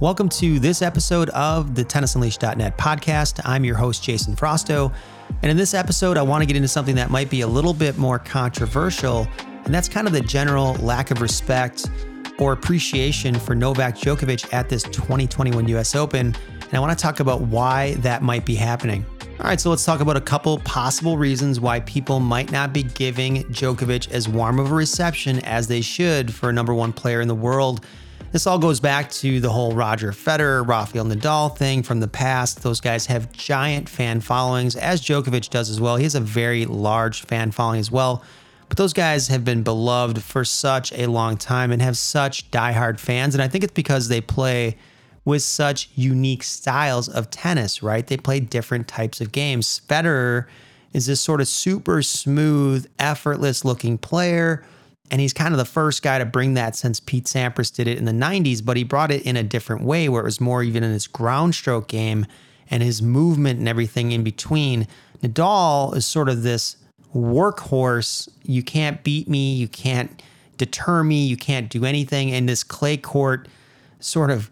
Welcome to this episode of the TennisUnleashed.net podcast. I'm your host, Jason Frosto. And in this episode, I want to get into something that might be a little bit more controversial, and that's kind of the general lack of respect or appreciation for Novak Djokovic at this 2021 US Open. And I want to talk about why that might be happening. All right, so let's talk about a couple possible reasons why people might not be giving Djokovic as warm of a reception as they should for a number one player in the world. This all goes back to the whole Roger Federer, Rafael Nadal thing from the past. Those guys have giant fan followings, as Djokovic does as well. He has a very large fan following as well. But those guys have been beloved for such a long time and have such diehard fans. And I think it's because they play with such unique styles of tennis, right? They play different types of games. Federer is this sort of super smooth, effortless looking player. And he's kind of the first guy to bring that since Pete Sampras did it in the 90s, but he brought it in a different way where it was more even in his ground stroke game and his movement and everything in between. Nadal is sort of this workhorse. You can't beat me, you can't deter me, you can't do anything. in this clay court sort of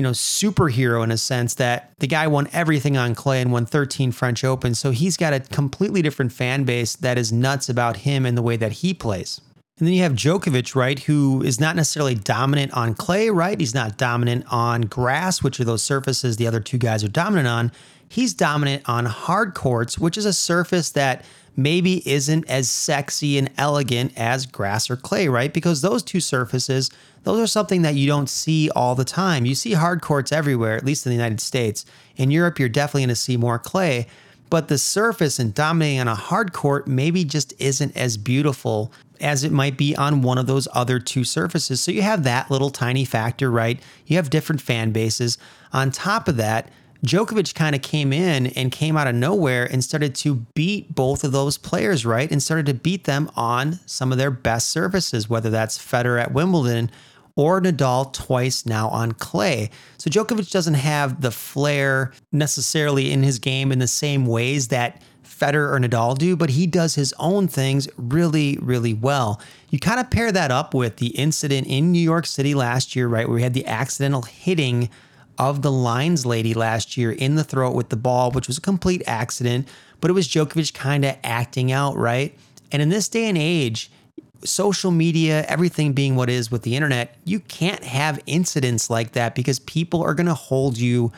you know, superhero in a sense that the guy won everything on clay and won 13 French Opens. So he's got a completely different fan base that is nuts about him and the way that he plays. And then you have Djokovic, right, who is not necessarily dominant on clay, right? He's not dominant on grass, which are those surfaces the other two guys are dominant on. He's dominant on hard courts, which is a surface that maybe isn't as sexy and elegant as grass or clay, right? Because those two surfaces those are something that you don't see all the time. You see hard courts everywhere, at least in the United States. In Europe, you're definitely going to see more clay, but the surface and dominating on a hard court maybe just isn't as beautiful as it might be on one of those other two surfaces. So you have that little tiny factor, right? You have different fan bases. On top of that, Djokovic kind of came in and came out of nowhere and started to beat both of those players, right? And started to beat them on some of their best surfaces, whether that's Federer at Wimbledon or Nadal twice now on clay. So Djokovic doesn't have the flair necessarily in his game in the same ways that Federer or Nadal do, but he does his own things really, really well. You kind of pair that up with the incident in New York City last year, right, where we had the accidental hitting of the lines lady last year in the throat with the ball, which was a complete accident, but it was Djokovic kind of acting out, right? And in this day and age, social media, everything being what is with the internet, you can't have incidents like that because people are going to hold you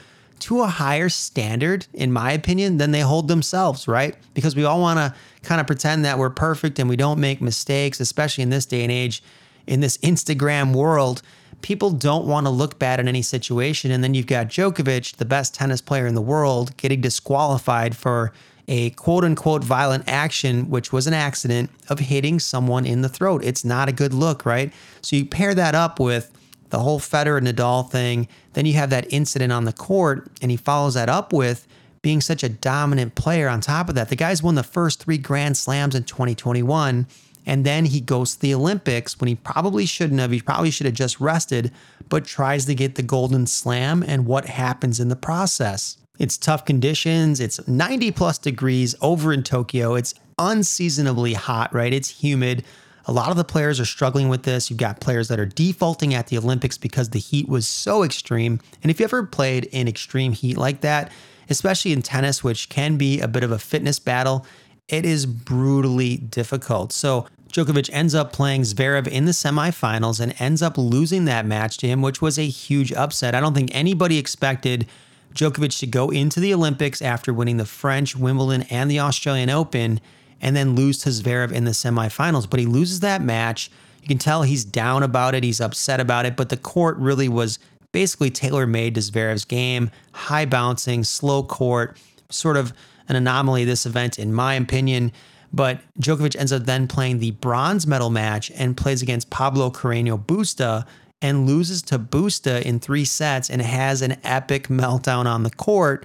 to a higher standard, in my opinion, than they hold themselves, right? Because we all want to kind of pretend that we're perfect and we don't make mistakes, especially in this day and age, in this Instagram world. People don't want to look bad in any situation. And then you've got Djokovic, the best tennis player in the world, getting disqualified for a quote unquote violent action, which was an accident of hitting someone in the throat. It's not a good look, right? So you pair that up with the whole Federer Nadal thing. Then you have that incident on the court, and he follows that up with being such a dominant player on top of that. The guy's won the first three Grand Slams in 2021. And then he goes to the Olympics when he probably shouldn't have. He probably should have just rested, but tries to get the Golden Slam. And what happens in the process? It's tough conditions. It's 90 plus degrees over in Tokyo. It's unseasonably hot, right? It's humid. A lot of the players are struggling with this. You've got players that are defaulting at the Olympics because the heat was so extreme. And if you ever played in extreme heat like that, especially in tennis, which can be a bit of a fitness battle, it is brutally difficult. So Djokovic ends up playing Zverev in the semifinals and ends up losing that match to him, which was a huge upset. I don't think anybody expected Djokovic to go into the Olympics after winning the French, Wimbledon, and the Australian Open, and then lose to Zverev in the semifinals. But he loses that match. You can tell he's down about it, he's upset about it, but the court really was basically tailor made to Zverev's game high bouncing, slow court, sort of an anomaly this event, in my opinion. But Djokovic ends up then playing the bronze medal match and plays against Pablo Carreño Busta, and loses to Busta in three sets and has an epic meltdown on the court.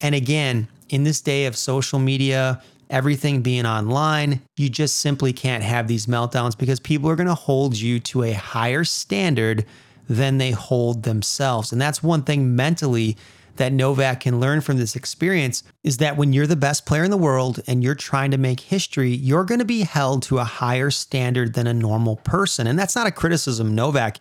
And again, in this day of social media, everything being online, you just simply can't have these meltdowns because people are going to hold you to a higher standard than they hold themselves. And that's one thing mentally that Novak can learn from this experience is that when you're the best player in the world and you're trying to make history, you're going to be held to a higher standard than a normal person. And that's not a criticism Novak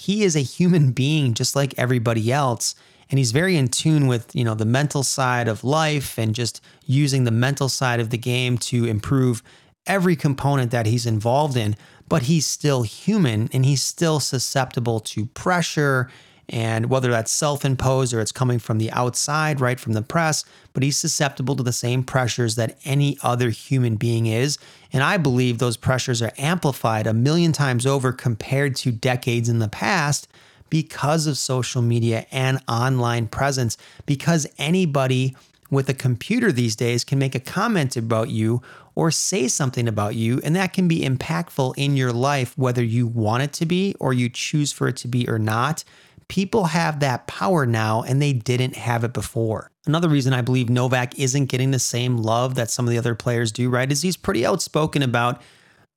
he is a human being just like everybody else and he's very in tune with you know the mental side of life and just using the mental side of the game to improve every component that he's involved in. But he's still human and he's still susceptible to pressure. And whether that's self-imposed or it's coming from the outside right from the press but he's susceptible to the same pressures that any other human being is. And i believe those pressures are amplified a million times over compared to decades in the past because of social media and online presence, because anybody with a computer these days can make a comment about you or say something about you, and that can be impactful in your life, whether you want it to be or you choose for it to be or not. People have that power now, and they didn't have it before. Another reason I believe Novak isn't getting the same love that some of the other players do, right, is he's pretty outspoken about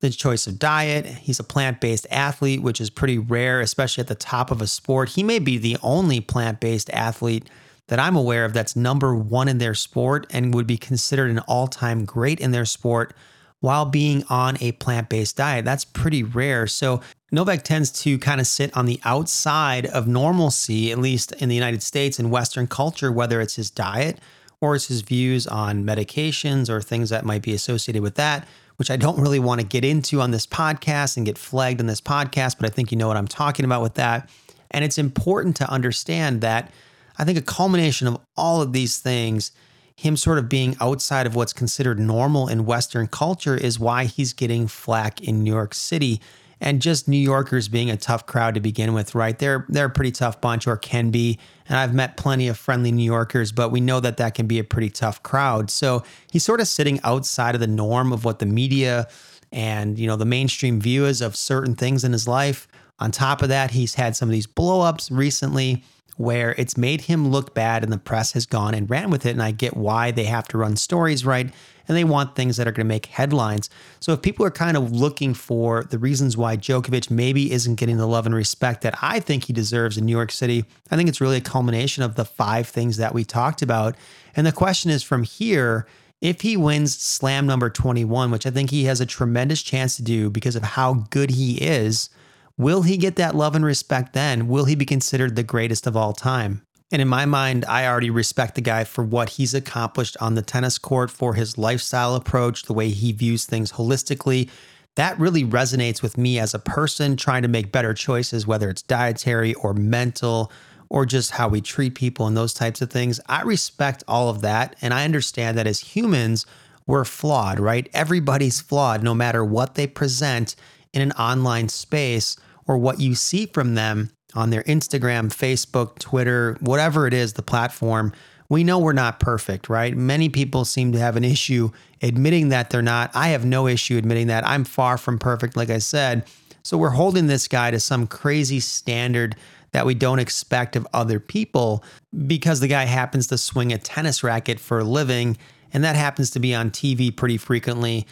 the choice of diet. He's a plant based athlete, which is pretty rare, especially at the top of a sport. He may be the only plant based athlete that I'm aware of that's number one in their sport and would be considered an all time great in their sport while being on a plant based diet. That's pretty rare. So, Novak tends to kind of sit on the outside of normalcy, at least in the United States and Western culture, whether it's his diet or it's his views on medications or things that might be associated with that which I don't really want to get into on this podcast and get flagged on this podcast, but I think you know what I'm talking about with that. And it's important to understand that I think a culmination of all of these things, him sort of being outside of what's considered normal in Western culture, is why he's getting flack in New York City and just New Yorkers being a tough crowd to begin with, right? They're they're a pretty tough bunch, or can be. And I've met plenty of friendly New Yorkers, but we know that that can be a pretty tough crowd. So he's sort of sitting outside of the norm of what the media and you know the mainstream view is of certain things in his life. On top of that, he's had some of these blowups recently where it's made him look bad and the press has gone and ran with it. And I get why they have to run stories right and they want things that are going to make headlines. So if people are kind of looking for the reasons why Djokovic maybe isn't getting the love and respect that I think he deserves in New York City, I think it's really a culmination of the five things that we talked about. And the question is from here, if he wins slam number 21, which I think he has a tremendous chance to do because of how good he is, will he get that love and respect then? Will he be considered the greatest of all time? And in my mind, I already respect the guy for what he's accomplished on the tennis court, for his lifestyle approach, the way he views things holistically. That really resonates with me as a person trying to make better choices, whether it's dietary or mental or just how we treat people and those types of things. I respect all of that. And I understand that as humans, we're flawed, right? Everybody's flawed, no matter what they present in an online space or what you see from them on their Instagram, Facebook, Twitter, whatever it is, the platform, we know we're not perfect, right? Many people seem to have an issue admitting that they're not. I have no issue admitting that. I'm far from perfect, like I said. So we're holding this guy to some crazy standard that we don't expect of other people because the guy happens to swing a tennis racket for a living and that happens to be on TV pretty frequently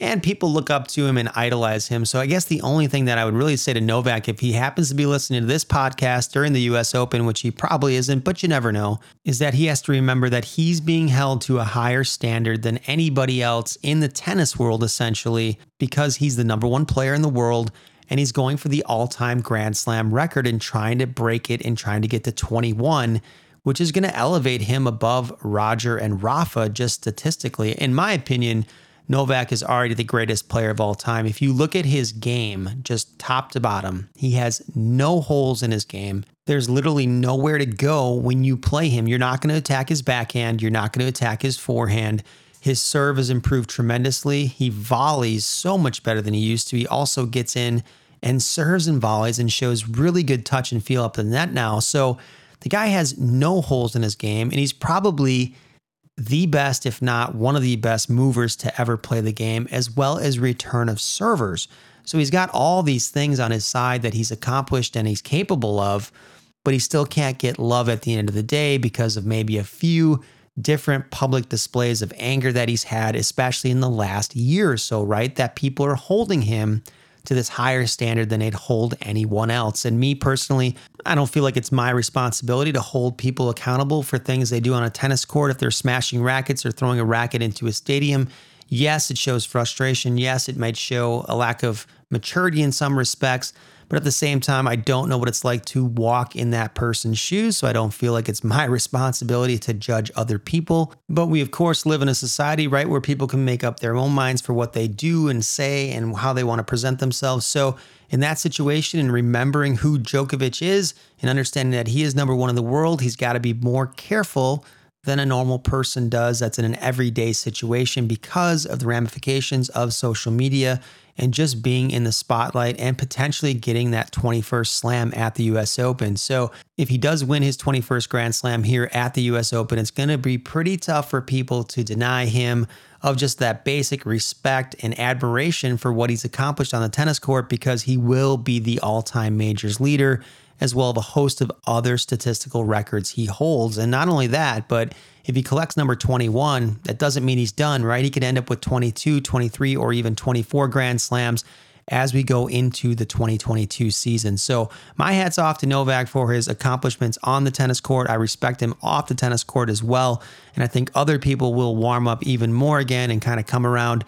and people look up to him and idolize him. So I guess the only thing that I would really say to Novak, if he happens to be listening to this podcast during the US Open, which he probably isn't, but you never know, is that he has to remember that he's being held to a higher standard than anybody else in the tennis world, essentially, because he's the number one player in the world and he's going for the all time Grand Slam record and trying to break it and trying to get to 21 which is going to elevate him above Roger and Rafa just statistically. In my opinion, Novak is already the greatest player of all time. If you look at his game, just top to bottom, he has no holes in his game. There's literally nowhere to go when you play him. You're not going to attack his backhand, you're not going to attack his forehand. His serve has improved tremendously. He volleys so much better than he used to. He also gets in and serves and volleys and shows really good touch and feel up the net now. So the guy has no holes in his game, and he's probably the best, if not one of the best movers to ever play the game, as well as return of servers. So he's got all these things on his side that he's accomplished and he's capable of, but he still can't get love at the end of the day because of maybe a few different public displays of anger that he's had, especially in the last year or so, right? That people are holding him to this higher standard than they'd hold anyone else. And me personally, I don't feel like it's my responsibility to hold people accountable for things they do on a tennis court. If they're smashing rackets or throwing a racket into a stadium, Yes, it shows frustration. Yes, it might show a lack of maturity in some respects. But at the same time, I don't know what it's like to walk in that person's shoes. So I don't feel like it's my responsibility to judge other people. But we, of course, live in a society, right, where people can make up their own minds for what they do and say and how they want to present themselves. So in that situation and remembering who Djokovic is and understanding that he is number one in the world, he's got to be more careful than a normal person does that's in an everyday situation because of the ramifications of social media and just being in the spotlight and potentially getting that 21st slam at the US Open. So, if he does win his 21st Grand Slam here at the US Open, it's going to be pretty tough for people to deny him of just that basic respect and admiration for what he's accomplished on the tennis court because he will be the all time majors leader as well as a host of other statistical records he holds. And not only that, but if he collects number 21, that doesn't mean he's done, right? He could end up with 22, 23, or even 24 Grand Slams as we go into the 2022 season. So, my hat's off to Novak for his accomplishments on the tennis court. I respect him off the tennis court as well. And I think other people will warm up even more again and kind of come around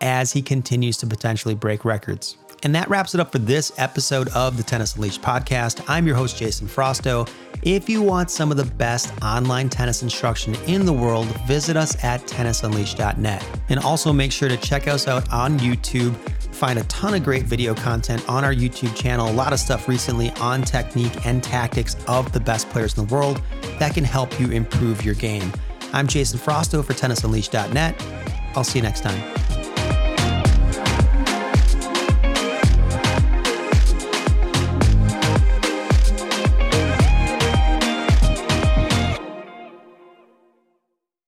as he continues to potentially break records. And that wraps it up for this episode of the Tennis Unleashed podcast. I'm your host, Jason Frosto. If you want some of the best online tennis instruction in the world, visit us at tennisunleashed.net. And also make sure to check us out on YouTube. Find a ton of great video content on our YouTube channel, a lot of stuff recently on technique and tactics of the best players in the world that can help you improve your game. I'm Jason Frosto for tennisunleashed.net. I'll see you next time.